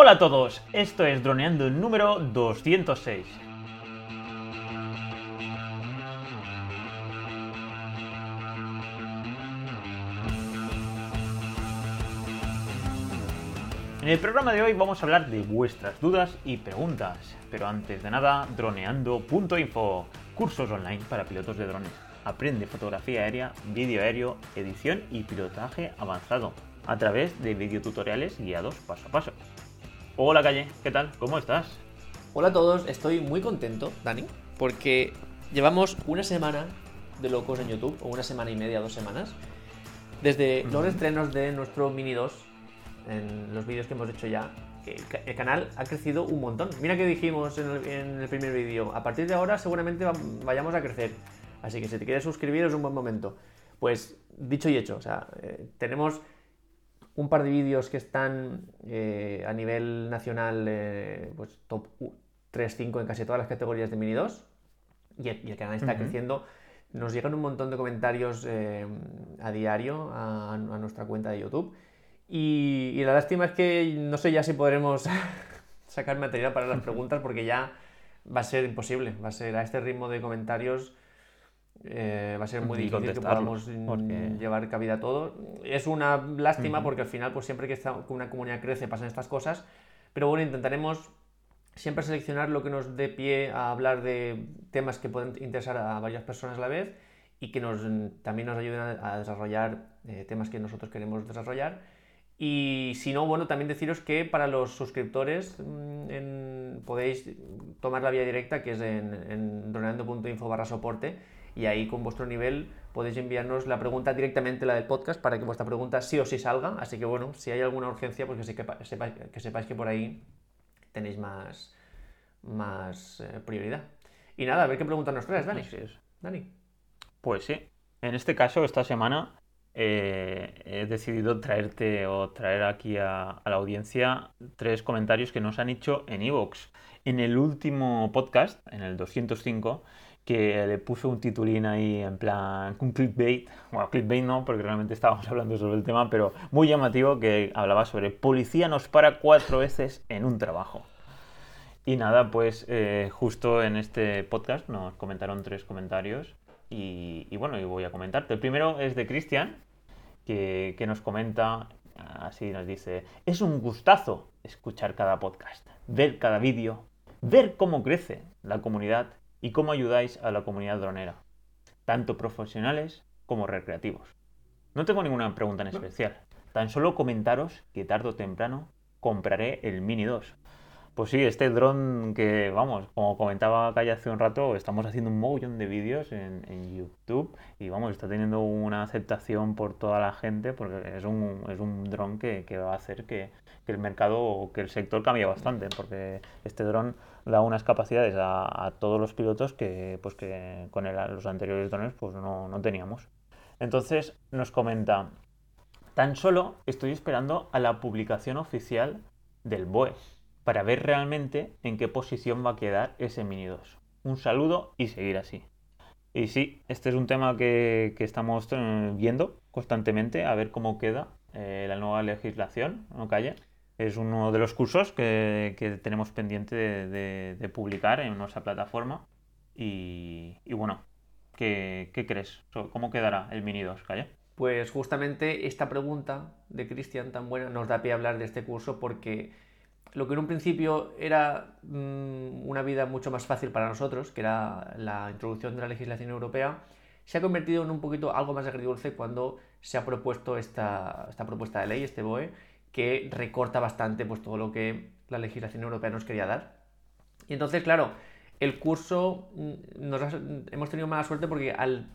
Hola a todos, esto es Droneando número 206. En el programa de hoy vamos a hablar de vuestras dudas y preguntas, pero antes de nada, droneando.info, cursos online para pilotos de drones. Aprende fotografía aérea, vídeo aéreo, edición y pilotaje avanzado a través de videotutoriales guiados paso a paso. Hola Calle, ¿qué tal? ¿Cómo estás? Hola a todos, estoy muy contento, Dani, porque llevamos una semana de locos en YouTube, o una semana y media, dos semanas, desde los estrenos de nuestro Mini 2, en los vídeos que hemos hecho ya, que el ca- el canal ha crecido un montón. Mira que dijimos en el, en el primer vídeo, a partir de ahora seguramente va- vayamos a crecer, así que si te quieres suscribir es un buen momento. Pues dicho y hecho, o sea, eh, tenemos un par de vídeos que están eh, a nivel nacional, eh, pues top 3-5 en casi todas las categorías de Mini 2. Y el, y el canal está creciendo. Nos llegan un montón de comentarios eh, a diario a, a nuestra cuenta de YouTube. Y, y la lástima es que no sé ya si podremos sacar material para las preguntas porque ya va a ser imposible. Va a ser a este ritmo de comentarios. Eh, va a ser muy difícil que podamos mm, porque- llevar cabida a todo. Es una lástima Ujú. porque al final, pues siempre que esta- una comunidad crece pasan estas cosas. Pero bueno, intentaremos siempre seleccionar lo que nos dé pie a hablar de temas que pueden interesar a varias personas a la vez y que nos, también nos ayuden a, a desarrollar eh, temas que nosotros queremos desarrollar. Y si no, bueno, también deciros que para los suscriptores mm, en- podéis tomar la vía directa que es en, en droneando.info barra soporte y ahí con vuestro nivel podéis enviarnos la pregunta directamente, la del podcast, para que vuestra pregunta sí o sí salga. Así que bueno, si hay alguna urgencia, pues que, que, sepáis, que sepáis que por ahí tenéis más, más eh, prioridad. Y nada, a ver qué pregunta nos traes, Dani. Es. Dani. Pues sí. En este caso, esta semana eh, he decidido traerte o traer aquí a, a la audiencia tres comentarios que nos han hecho en Evox. En el último podcast, en el 205, que le puse un titulín ahí en plan, un clickbait. Bueno, clickbait no, porque realmente estábamos hablando sobre el tema, pero muy llamativo que hablaba sobre policía nos para cuatro veces en un trabajo. Y nada, pues eh, justo en este podcast nos comentaron tres comentarios y, bueno, y voy a comentarte. El primero es de Cristian, que nos comenta, así nos dice, es un gustazo escuchar cada podcast, ver cada vídeo, ver cómo crece la comunidad y cómo ayudáis a la comunidad dronera, tanto profesionales como recreativos. No tengo ninguna pregunta en especial, tan solo comentaros que tarde o temprano compraré el Mini 2. Pues sí, este dron que, vamos, como comentaba Calle hace un rato, estamos haciendo un mogollón de vídeos en, YouTube y vamos, está teniendo una aceptación por toda la gente porque es un, es un dron que, que va a hacer que, el mercado o que el sector cambie bastante porque este dron da unas capacidades a, todos los pilotos que, pues que con los anteriores drones pues no, no teníamos. Entonces nos comenta, tan solo estoy esperando a la publicación oficial del BOE para ver realmente en qué posición va a quedar ese Mini 2. Un saludo y seguir así. Y sí, este es un tema que, estamos viendo constantemente, a ver cómo queda eh, la nueva legislación, ¿no, Calle? Es uno de los cursos que, tenemos pendiente de, publicar en nuestra plataforma. Y, bueno, ¿qué, qué crees? ¿Cómo quedará el Mini 2, Calle? Pues justamente esta pregunta de Cristian tan buena nos da pie a hablar de este curso porque lo que en un principio era mm, una vida mucho más fácil para nosotros, que era la introducción de la legislación europea, se ha convertido en un poquito algo más agridulce cuando se ha propuesto esta, esta propuesta de ley, este BOE, que recorta bastante pues, todo lo que la legislación europea nos quería dar. Y entonces, claro, el curso mm, nos hemos tenido mala suerte porque al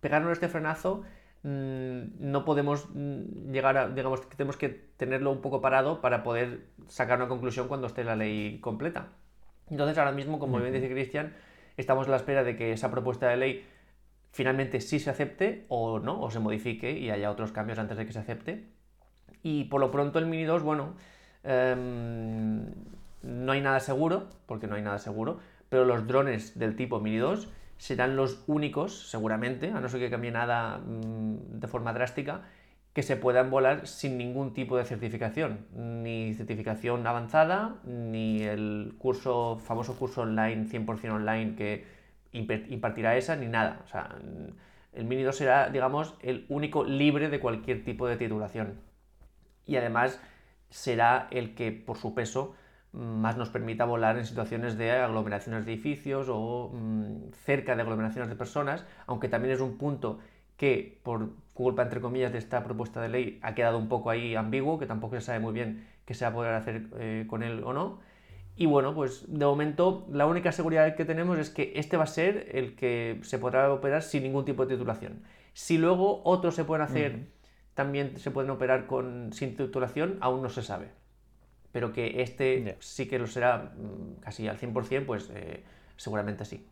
pegarnos este frenazo no podemos mm, llegar a, digamos, que tenemos que tenerlo un poco parado para poder sacar una conclusión cuando esté la ley completa. Entonces ahora mismo, como bien dice Cristian, estamos a la espera de que esa propuesta de ley finalmente sí se acepte o no, o se modifique y haya otros cambios antes de que se acepte. Y por lo pronto el Mini 2, bueno, em, no hay nada seguro, porque no hay nada seguro, pero los drones del tipo Mini 2 serán los únicos, seguramente, a no ser que cambie nada mm, de forma drástica, que se puedan volar sin ningún tipo de certificación, ni certificación avanzada, ni el curso, famoso curso online, 100% online que impartirá esa, ni nada. O sea, el Mini 2 será, digamos, el único libre de cualquier tipo de titulación. Y además será el que, por su peso, más nos permita volar en situaciones de aglomeraciones de edificios o mm, cerca de aglomeraciones de personas, aunque también es un punto que por culpa, entre comillas, de esta propuesta de ley ha quedado un poco ahí ambiguo, que tampoco se sabe muy bien qué se va a poder hacer eh, con él o no. Y bueno, pues de momento la única seguridad que tenemos es que este va a ser el que se podrá operar sin ningún tipo de titulación. Si luego otros se pueden hacer, también se pueden operar con, sin titulación, aún no se sabe. Pero que este sí que lo será mm, casi al 100%, pues eh, seguramente sí.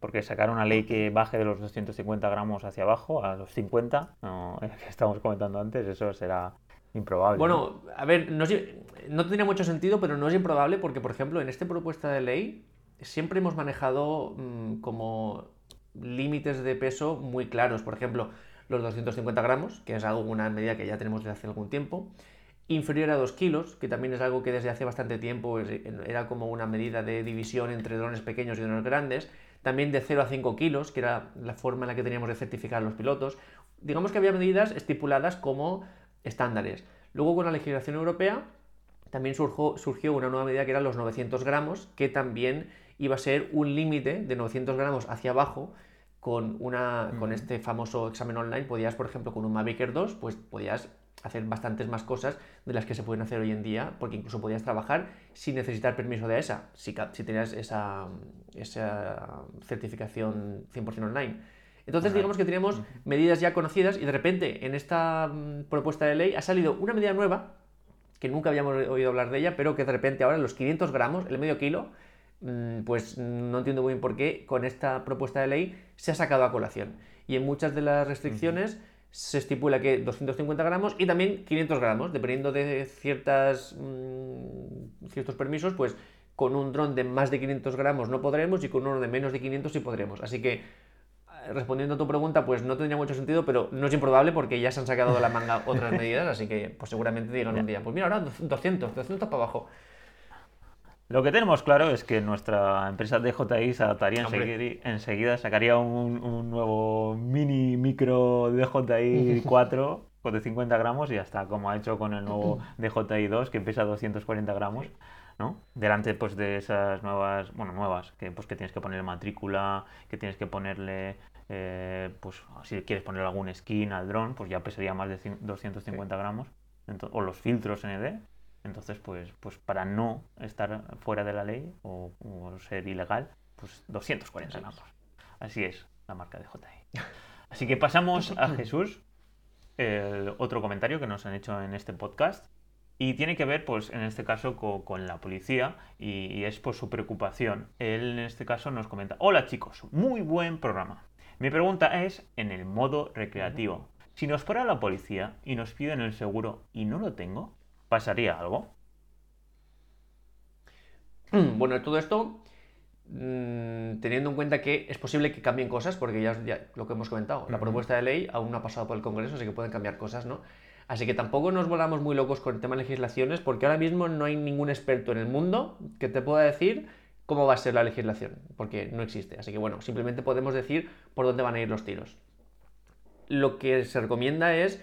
Porque sacar una ley que baje de los 250 gramos hacia abajo, a los 50, no, que estábamos comentando antes, eso será improbable. Bueno, a ver, no, no tendría mucho sentido, pero no es improbable porque, por ejemplo, en esta propuesta de ley siempre hemos manejado mm, como límites de peso muy claros. Por ejemplo, los 250 gramos, que es algo, una medida que ya tenemos desde hace algún tiempo. Inferior a 2 kilos, que también es algo que desde hace bastante tiempo era como una medida de división entre drones pequeños y drones grandes. También de 0 a 5 kilos, que era la forma en la que teníamos de certificar a los pilotos. Digamos que había medidas estipuladas como estándares. Luego con la legislación europea también surgió, surgió una nueva medida que eran los 900 gramos, que también iba a ser un límite de 900 gramos hacia abajo con, una, con este famoso examen online. Podías, por ejemplo, con un Mavic Air 2, pues podías hacer bastantes más cosas de las que se pueden hacer hoy en día, porque incluso podías trabajar sin necesitar permiso de ESA, si, si tenías esa, esa certificación 100% online. Entonces, digamos que teníamos medidas ya conocidas y de repente en esta mm, propuesta de ley ha salido una medida nueva, que nunca habíamos oído hablar de ella, pero que de repente ahora los 500 gramos, el medio kilo, mm, pues no entiendo muy bien por qué con esta propuesta de ley se ha sacado a colación. Y en muchas de las restricciones se estipula que 250 gramos y también 500 gramos, dependiendo de ciertas, mm, ciertos permisos, pues con un dron de más de 500 gramos no podremos y con uno de menos de 500 sí podremos. Así que respondiendo a tu pregunta, pues no tendría mucho sentido, pero no es improbable porque ya se han sacado de la manga otras medidas, así que pues seguramente digan un día, pues mira, ahora 200, 200 para abajo. Lo que tenemos claro es que nuestra empresa DJI se adaptaría enseguida, sacaría un, nuevo mini micro DJI 4 de 50 gramos y ya está, como ha hecho con el nuevo DJI 2 que pesa 240 gramos. ¿no? Delante pues de esas nuevas, bueno, nuevas, que pues que tienes que ponerle matrícula, que tienes que ponerle eh, pues si quieres poner algún skin al dron, pues ya pesaría más de 250 gramos, o los filtros ND. Entonces, pues, pues para no estar fuera de la ley o, ser ilegal, pues 240 gramos. Así es la marca de JI. Así que pasamos a Jesús, el otro comentario que nos han hecho en este podcast. Y tiene que ver, pues, en este caso, con, la policía y, y, es por su preocupación. Él, en este caso, nos comenta, hola chicos, muy buen programa. Mi pregunta es en el modo recreativo. Si nos fuera la policía y nos piden el seguro y no lo tengo, ¿pasaría algo? Bueno, todo esto mm, teniendo en cuenta que es posible que cambien cosas, porque ya, ya lo que hemos comentado, la propuesta de ley aún no ha pasado por el Congreso, así que pueden cambiar cosas, ¿no? Así que tampoco nos volamos muy locos con el tema de legislaciones, porque ahora mismo no hay ningún experto en el mundo que te pueda decir cómo va a ser la legislación, porque no existe. Así que bueno, simplemente podemos decir por dónde van a ir los tiros. Lo que se recomienda es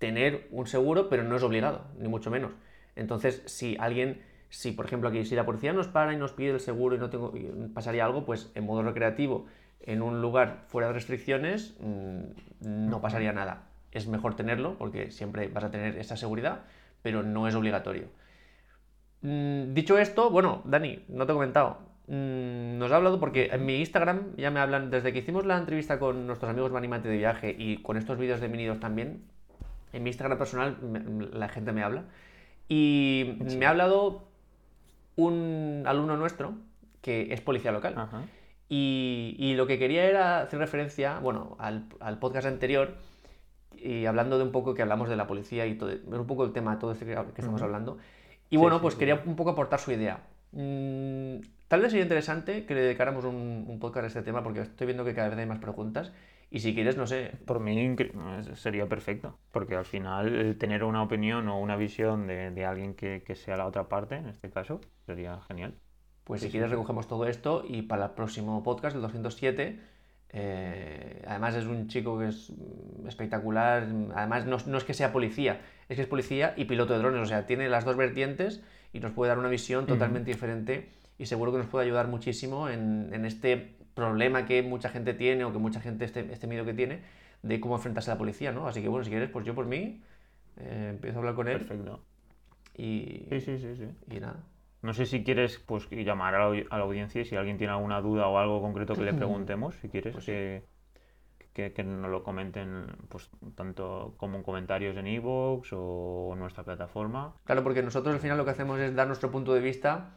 tener un seguro, pero no es obligado, ni mucho menos. Entonces, si alguien, si por ejemplo aquí, si la policía nos para y nos pide el seguro y no tengo, pasaría algo, pues en modo recreativo, en un lugar fuera de restricciones, mm, no pasaría nada. Es mejor tenerlo porque siempre vas a tener esa seguridad, pero no es obligatorio. Mm, dicho esto, bueno, Dani, no te he comentado. Mm, nos ha hablado porque en mi Instagram ya me hablan, desde que hicimos la entrevista con nuestros amigos Manimate de viaje y con estos vídeos de Minidos también, en mi Instagram personal la gente me habla. Y me ha hablado un alumno nuestro que es policía local. Y, lo que quería era hacer referencia, bueno, al, podcast anterior y hablando de un poco que hablamos de la policía y todo, un poco el tema, todo este que, estamos hablando. Y bueno, pues quería un poco aportar su idea. Mm, tal vez sería interesante que le dedicáramos un, podcast a este tema porque estoy viendo que cada vez hay más preguntas Y si quieres, no sé. Por mí sería perfecto, porque al final tener una opinión o una visión de, alguien que, sea la otra parte, en este caso, sería genial. Pues si quieres recogemos todo esto y para el próximo podcast, el 207, eh, además es un chico que es espectacular, además no, es que sea policía, es que es policía y piloto de drones, o sea, tiene las dos vertientes y nos puede dar una visión totalmente diferente y seguro que nos puede ayudar muchísimo en, en este problema que mucha gente tiene o que mucha gente este, este miedo que tiene de cómo enfrentarse a la policía, ¿no? Así que bueno, si quieres, pues yo por mí eh, empiezo a hablar con él. Perfecto. Y, sí, sí, sí, sí. Y nada. No sé si quieres pues llamar a la, audiencia y si alguien tiene alguna duda o algo concreto que le preguntemos, si quieres pues que, que, nos lo comenten pues tanto como en comentarios en iVoox o en nuestra plataforma. Claro, porque nosotros al final lo que hacemos es dar nuestro punto de vista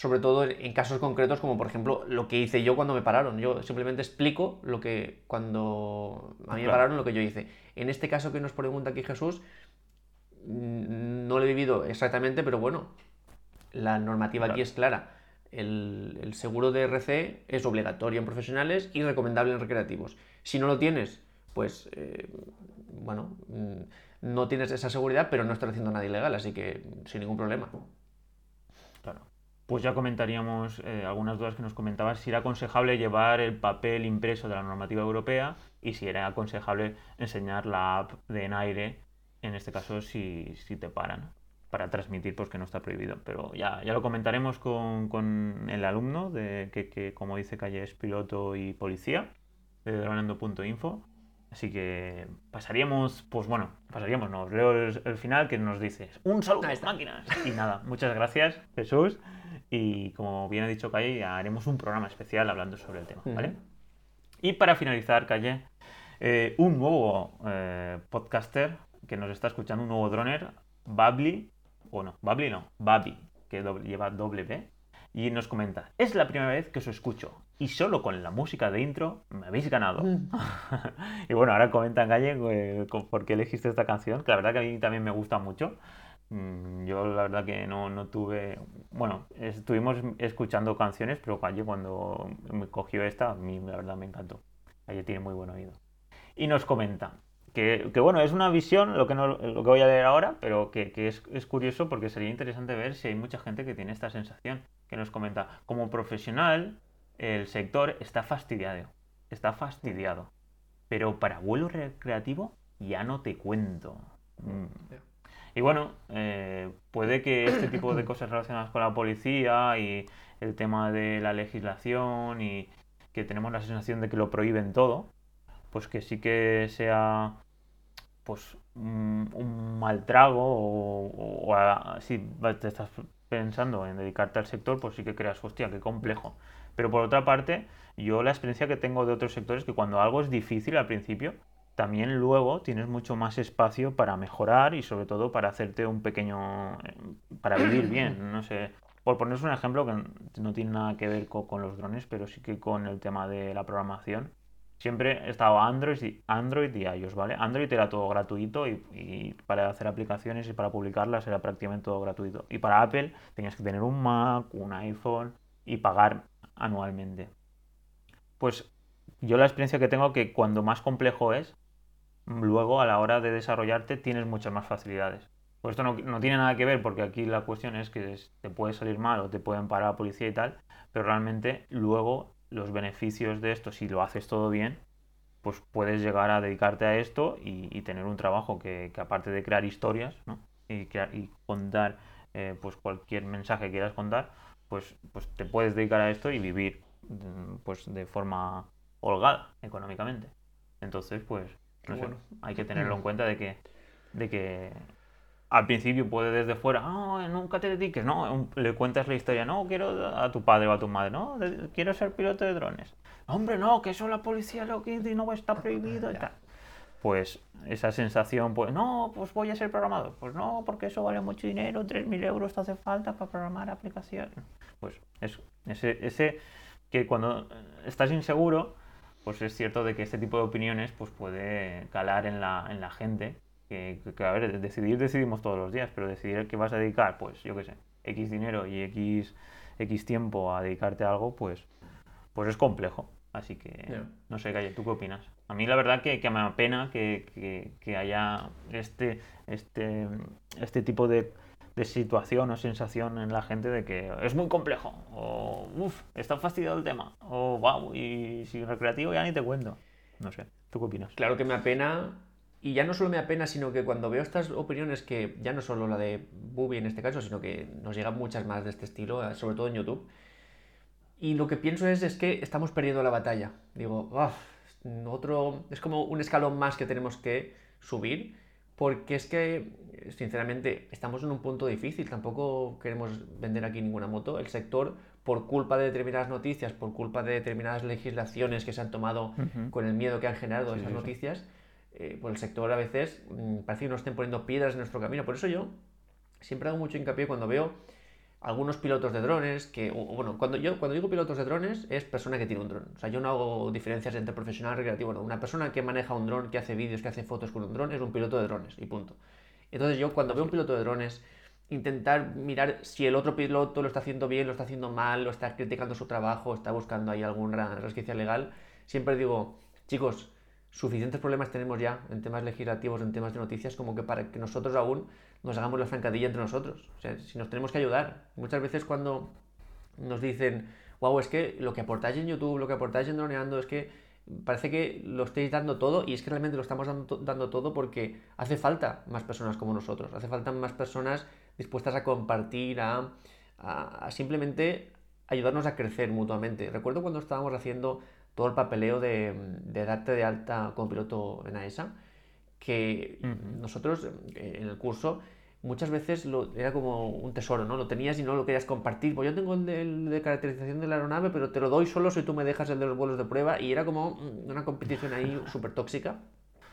sobre todo en casos concretos como por ejemplo lo que hice yo cuando me pararon. Yo simplemente explico lo que cuando a mí me pararon lo que yo hice. En este caso que nos pregunta aquí Jesús, mm, no lo he vivido exactamente, pero bueno, la normativa aquí es clara. El, seguro de RC es obligatorio en profesionales y recomendable en recreativos. Si no lo tienes, pues eh, bueno, mm, no tienes esa seguridad, pero no estás haciendo nada ilegal, así que sin ningún problema. Pues ya comentaríamos eh, algunas dudas que nos comentabas, si era aconsejable llevar el papel impreso de la normativa europea y si era aconsejable enseñar la app de en aire, en este caso si, te paran, para transmitir pues que no está prohibido. Pero ya, ya lo comentaremos con, el alumno, de, que, como dice Calle es piloto y policía, de dronando.info. Así que pasaríamos, pues bueno, pasaríamos, no, leo el, final que nos dices, un saludo a máquinas. Y nada, muchas gracias Jesús. Y como bien ha dicho Calle, haremos un programa especial hablando sobre el tema, ¿vale? Y para finalizar, Calle, eh, un nuevo eh, podcaster que nos está escuchando, un nuevo droner, Babli, o no, Babli no, Babi, que lleva doble B, y nos comenta, es la primera vez que os escucho y solo con la música de intro me habéis ganado. Mm. y bueno, ahora comenta Calle eh, por qué elegiste esta canción, que la verdad que a mí también me gusta mucho. Mm, yo la verdad que no, no tuve... Bueno, estuvimos escuchando canciones, pero Calle cuando me cogió esta, a mí la verdad me encantó. Calle tiene muy buen oído. Y nos comenta que, que bueno, es una visión, lo que, no, lo que voy a leer ahora, pero que, que es, es, curioso porque sería interesante ver si hay mucha gente que tiene esta sensación. Que nos comenta, como profesional, el sector está fastidiado. Está fastidiado. Pero para vuelo recreativo, ya no te cuento. Mm. Y bueno, eh, puede que este tipo de cosas relacionadas con la policía y el tema de la legislación y que tenemos la sensación de que lo prohíben todo, pues que sí que sea pues un, mal trago o, si te estás pensando en dedicarte al sector, pues sí que creas, hostia, qué complejo. Pero por otra parte, yo la experiencia que tengo de otros sectores es que cuando algo es difícil al principio, también luego tienes mucho más espacio para mejorar y sobre todo para hacerte un pequeño... Eh, para vivir bien, no sé. Por poneros un ejemplo que no tiene nada que ver con, los drones, pero sí que con el tema de la programación. Siempre estaba Android y, Android y iOS, ¿vale? Android era todo gratuito y, y, para hacer aplicaciones y para publicarlas era prácticamente todo gratuito. Y para Apple tenías que tener un Mac, un iPhone y pagar anualmente. Pues yo la experiencia que tengo que cuando más complejo es, luego a la hora de desarrollarte tienes muchas más facilidades. Pues esto no, tiene nada que ver porque aquí la cuestión es que te puede salir mal o te pueden parar la policía y tal, pero realmente luego los beneficios de esto, si lo haces todo bien, pues puedes llegar a dedicarte a esto y, tener un trabajo que, aparte de crear historias ¿no? y, y, contar eh, pues cualquier mensaje que quieras contar, pues, pues te puedes dedicar a esto y vivir mm, pues de forma holgada económicamente. Entonces, pues bueno, hay que tenerlo en cuenta de que, de que al principio puede desde fuera, no, nunca te dediques, no, le cuentas la historia, no, quiero a tu padre o a tu madre, no, quiero ser piloto de drones. Hombre, no, que eso la policía lo que y no está prohibido y tal. Pues esa sensación, pues no, pues voy a ser programador. Pues no, porque eso vale mucho dinero, 3.000 euros te hace falta para programar aplicaciones. Pues eso, ese, ese que cuando estás inseguro, pues es cierto de que este tipo de opiniones pues puede calar en la, en la gente. Que, a ver, decidir decidimos todos los días, pero decidir que vas a dedicar, pues yo qué sé, X dinero y X, X tiempo a dedicarte a algo, pues, pues es complejo. Así que, no sé, Calle, ¿tú qué opinas? A mí la verdad que, que me apena que, que, que haya este, este, este tipo de, de situación o sensación en la gente de que es muy complejo, o uff, está fastidiado el tema, o wow, y si recreativo ya ni te cuento. No sé, ¿tú qué opinas? Claro que me apena, y ya no solo me apena, sino que cuando veo estas opiniones, que ya no solo la de Bubi en este caso, sino que nos llegan muchas más de este estilo, eh, sobre todo en YouTube, y lo que pienso es, es que estamos perdiendo la batalla. Digo, uff, otro, es como un escalón más que tenemos que subir, porque es que, sinceramente, estamos en un punto difícil, tampoco queremos vender aquí ninguna moto. El sector, por culpa de determinadas noticias, por culpa de determinadas legislaciones que se han tomado con el miedo que han generado esas noticias, eh, pues el sector a veces mm, parece que nos estén poniendo piedras en nuestro camino. Por eso yo siempre hago mucho hincapié cuando veo algunos pilotos de drones que, bueno, cuando yo cuando digo pilotos de drones es persona que tiene un dron. O sea, yo no hago diferencias entre profesional y recreativo. Una persona que maneja un dron, que hace vídeos, que hace fotos con un dron, es un piloto de drones y punto. Entonces yo cuando veo un piloto de drones, intentar mirar si el otro piloto lo está haciendo bien, lo está haciendo mal, lo está criticando su trabajo, está buscando ahí alguna resquicia legal, siempre digo, chicos, suficientes problemas tenemos ya en temas legislativos, en temas de noticias, como que para que nosotros aún nos hagamos la zancadilla entre nosotros. O sea, si nos tenemos que ayudar. Muchas veces cuando nos dicen, wow, es que lo que aportáis en YouTube, lo que aportáis en Droneando, es que parece que lo estáis dando todo y es que realmente lo estamos dando, todo porque hace falta más personas como nosotros, hace falta más personas dispuestas a compartir, a, a, simplemente ayudarnos a crecer mutuamente. Recuerdo cuando estábamos haciendo todo el papeleo de, de darte de alta como piloto en AESA, que nosotros eh, en el curso muchas veces lo, era como un tesoro, ¿no? Lo tenías y no lo querías compartir. Pues yo tengo el de, caracterización de la aeronave, pero te lo doy solo si tú me dejas el de los vuelos de prueba. Y era como mm, una competición ahí súper tóxica.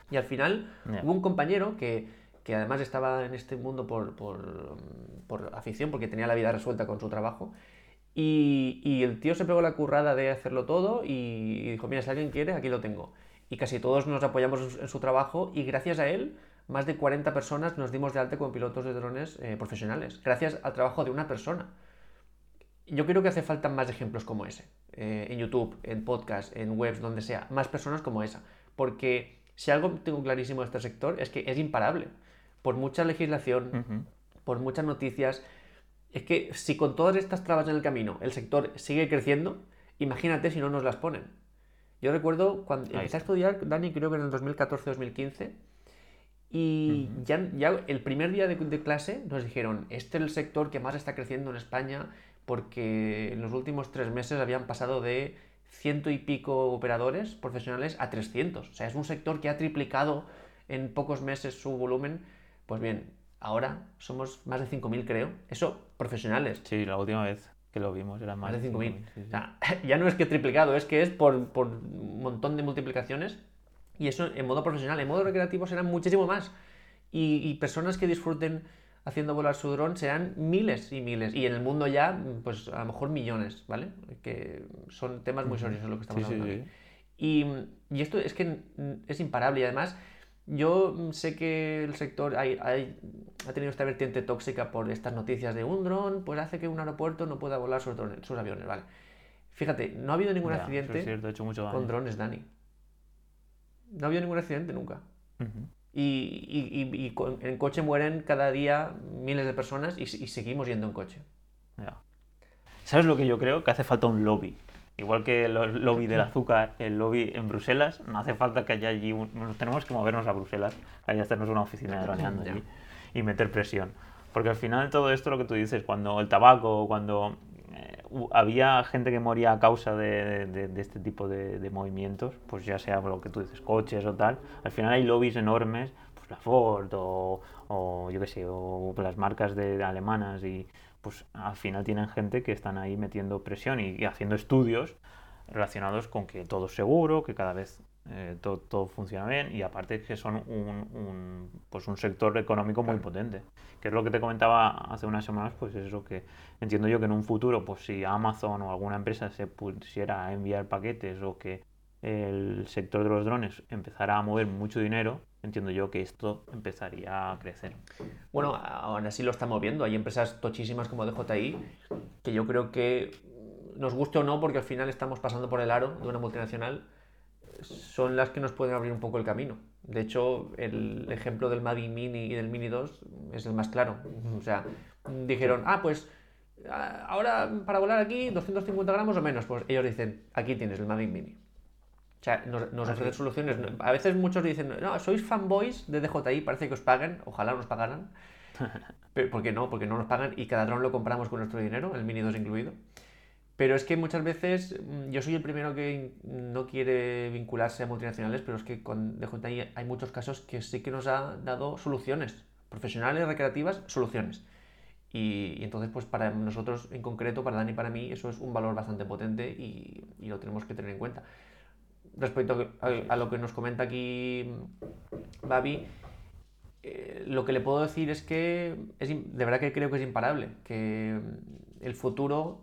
Y al final hubo un compañero que, que, además estaba en este mundo por, por, por, afición, porque tenía la vida resuelta con su trabajo. Y, y, el tío se pegó la currada de hacerlo todo y dijo, mira, si alguien quiere, aquí lo tengo y casi todos nos apoyamos en su trabajo y gracias a él más de 40 personas nos dimos de alta como pilotos de drones eh, profesionales, gracias al trabajo de una persona. Yo creo que hace falta más ejemplos como ese, eh, en YouTube, en podcast, en webs, donde sea, más personas como esa, porque si algo tengo clarísimo de este sector es que es imparable, por mucha legislación, por muchas noticias, es que si con todas estas trabas en el camino el sector sigue creciendo, imagínate si no nos las ponen. Yo recuerdo cuando empecé a estudiar, Dani, creo que en el 2014-2015, y ya, ya, el primer día de, clase nos dijeron, este es el sector que más está creciendo en España porque en los últimos tres meses habían pasado de ciento y pico operadores profesionales a 300. O sea, es un sector que ha triplicado en pocos meses su volumen. Pues bien, ahora somos más de 5.000 creo. Eso, profesionales. Sí, la última vez que lo vimos, era más, de 5.000. O sea, ya no es que triplicado, es que es por, por, un montón de multiplicaciones. Y eso en modo profesional, en modo recreativo serán muchísimo más. Y, y personas que disfruten haciendo volar su dron serán miles y miles. Y en el mundo ya, pues a lo mejor millones, ¿vale? Que son temas muy serios lo que estamos hablando. Y, y, esto es que es imparable y además yo mm, sé que el sector ha tenido esta vertiente tóxica por estas noticias de un dron, pues hace que un aeropuerto no pueda volar sus, sus aviones, ¿vale? Fíjate, no ha habido ningún accidente con drones, Dani. No ha habido ningún accidente nunca. Y, y, en coche mueren cada día miles de personas y, seguimos yendo en coche. ¿Sabes lo que yo creo? Que hace falta un lobby Igual que el lobby del azúcar, el lobby en Bruselas, no hace falta que haya allí, tenemos que movernos a Bruselas, ahí hacernos una oficina de droneando allí y meter presión. Porque al final todo esto, lo que tú dices, cuando el tabaco, cuando eh, había gente que moría a causa de, de, este tipo de, movimientos, pues ya sea lo que tú dices, coches o tal, al final hay lobbies enormes, pues la Ford o, o yo qué sé, o las marcas de, alemanas y pues al final tienen gente que están ahí metiendo presión y, haciendo estudios relacionados con que todo es seguro, que cada vez eh, todo, funciona bien y aparte que son un, pues un sector económico muy potente. Que es lo que te comentaba hace unas semanas, pues es eso que entiendo yo que en un futuro, pues si Amazon o alguna empresa se pusiera a enviar paquetes o que el sector de los drones empezara a mover mucho dinero, entiendo yo que esto empezaría a crecer. Bueno, aún así lo estamos viendo. Hay empresas tochísimas como DJI que yo creo que nos guste o no, porque al final estamos pasando por el aro de una multinacional, son las que nos pueden abrir un poco el camino. De hecho, el ejemplo del Mavic Mini y del Mini 2 es el más claro. O sea, dijeron, ah, pues ahora para volar aquí 250 gramos o menos. Pues ellos dicen, aquí tienes el Mavic Mini. O sea, nos, nos ofrecen soluciones. A veces muchos dicen, no, sois fanboys de DJI, parece que os paguen, ojalá nos pagaran. ¿Por qué no? Porque no nos pagan y cada dron lo compramos con nuestro dinero, el Mini 2 incluido. Pero es que muchas veces mm, yo soy el primero que no quiere vincularse a multinacionales, pero es que con DJI hay muchos casos que sí que nos ha dado soluciones, profesionales, recreativas, soluciones. Y, entonces, pues para nosotros en concreto, para Dani y para mí, eso es un valor bastante potente y, lo tenemos que tener en cuenta. Respecto a, lo que nos comenta aquí Babi, eh, lo que le puedo decir es que es, de verdad que creo que es imparable, que el futuro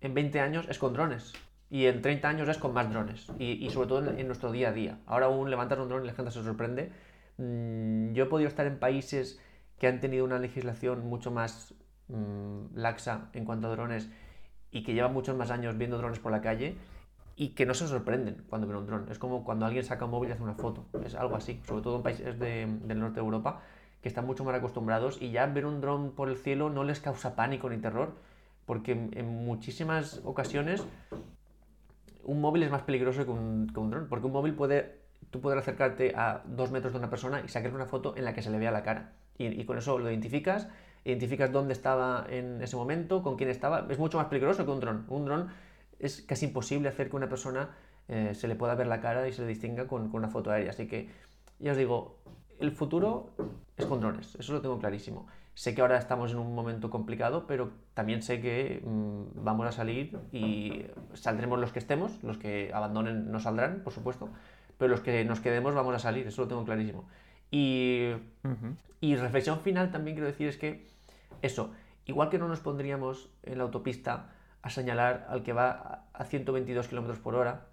en 20 años es con drones y en 30 años es con más drones y, sobre todo en, nuestro día a día. Ahora aún levantas un dron y la gente se sorprende. Mm, yo he podido estar en países que han tenido una legislación mucho más mm, laxa en cuanto a drones y que llevan muchos más años viendo drones por la calle y que no se sorprenden cuando ven un dron. Es como cuando alguien saca un móvil y hace una foto. Es algo así, sobre todo en países del norte de Europa que están mucho más acostumbrados y ya ver un dron por el cielo no les causa pánico ni terror porque en, muchísimas ocasiones un móvil es más peligroso que un, dron, porque un móvil puede, tú poder acercarte a dos metros de una persona y sacar una foto en la que se le vea la cara. Y, con eso lo identificas, identificas dónde estaba en ese momento, con quién estaba. Es mucho más peligroso que un dron. Un dron es casi imposible hacer que una persona eh, se le pueda ver la cara y se le distinga con, con una foto aérea. Así que ya os digo, el futuro es con drones, eso lo tengo clarísimo. Sé que ahora estamos en un momento complicado, pero también sé que mm, vamos a salir y saldremos los que estemos, los que abandonen no saldrán, por supuesto, pero los que nos quedemos vamos a salir, eso lo tengo clarísimo. Y, y reflexión final también quiero decir es que eso, igual que no nos pondríamos en la autopista a señalar al que va a 122 km por hora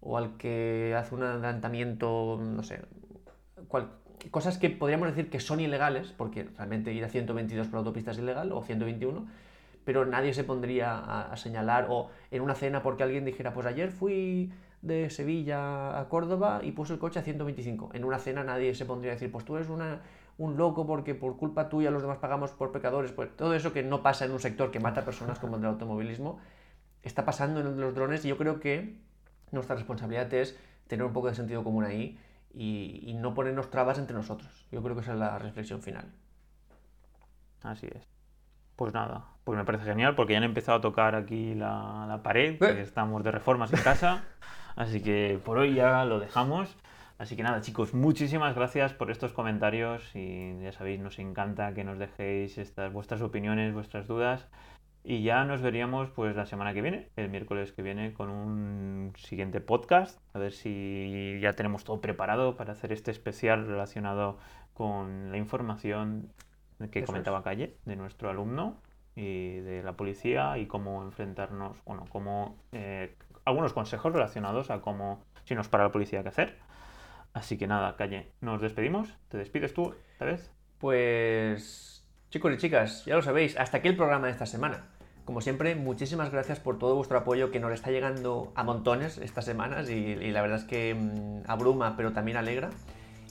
o al que hace un adelantamiento, no sé, cosas que podríamos decir que son ilegales, porque realmente ir a 122 por autopista es ilegal, o 121, pero nadie se pondría a, señalar, o en una cena porque alguien dijera, pues ayer fui de Sevilla a Córdoba y puse el coche a 125. En una cena nadie se pondría a decir, pues tú eres una, un loco porque por culpa tuya los demás pagamos por pecadores. Pues todo eso que no pasa en un sector que mata personas como el del automovilismo, está pasando en los drones y yo creo que nuestra responsabilidad es tener un poco de sentido común ahí y, no ponernos trabas entre nosotros. Yo creo que esa es la reflexión final. Así es. Pues nada, pues me parece genial porque ya han empezado a tocar aquí la, pared, que estamos de reformas en casa, así que por hoy ya lo dejamos. Así que nada, chicos, muchísimas gracias por estos comentarios y ya sabéis, nos encanta que nos dejéis estas vuestras opiniones, vuestras dudas. Y ya nos veríamos pues la semana que viene, el miércoles que viene, con un siguiente podcast. A ver si ya tenemos todo preparado para hacer este especial relacionado con la información que comentaba Calle, de nuestro alumno y de la policía y cómo enfrentarnos, bueno, cómo eh, algunos consejos relacionados a cómo, si nos para la policía, qué hacer. Así que nada, Calle, nos despedimos. ¿Te despides tú, esta vez? Pues chicos y chicas, ya lo sabéis, hasta aquí el programa de esta semana. Como siempre, muchísimas gracias por todo vuestro apoyo que nos está llegando a montones estas semanas y, la verdad es que mm, abruma pero también alegra.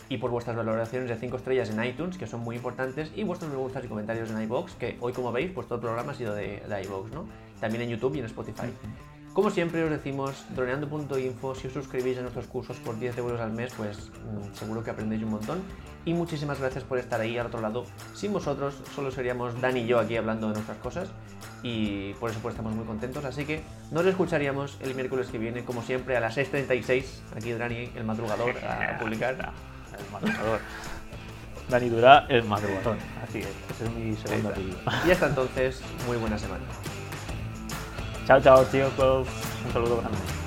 Y por vuestras valoraciones de 5 estrellas en iTunes, que son muy importantes, y vuestros me gustas y comentarios en iBox, que hoy como veis, pues todo el programa ha sido de, de iBox, ¿no? También en YouTube y en Spotify. Como siempre os decimos, droneando.info, si os suscribís a nuestros cursos por 10 euros al mes, pues mm, seguro que aprendéis un montón. Y muchísimas gracias por estar ahí al otro lado. Sin vosotros solo seríamos Dani y yo aquí hablando de nuestras cosas y por eso pues estamos muy contentos. Así que nos escucharíamos el miércoles que viene, como siempre, a las 6.36. Aquí Dani, el madrugador, a publicar. el madrugador. Dani Dura, el madrugador. Así es, ese es mi segundo apellido. Y hasta entonces, muy buena semana. Chao, chao, chicos. Un saludo grande.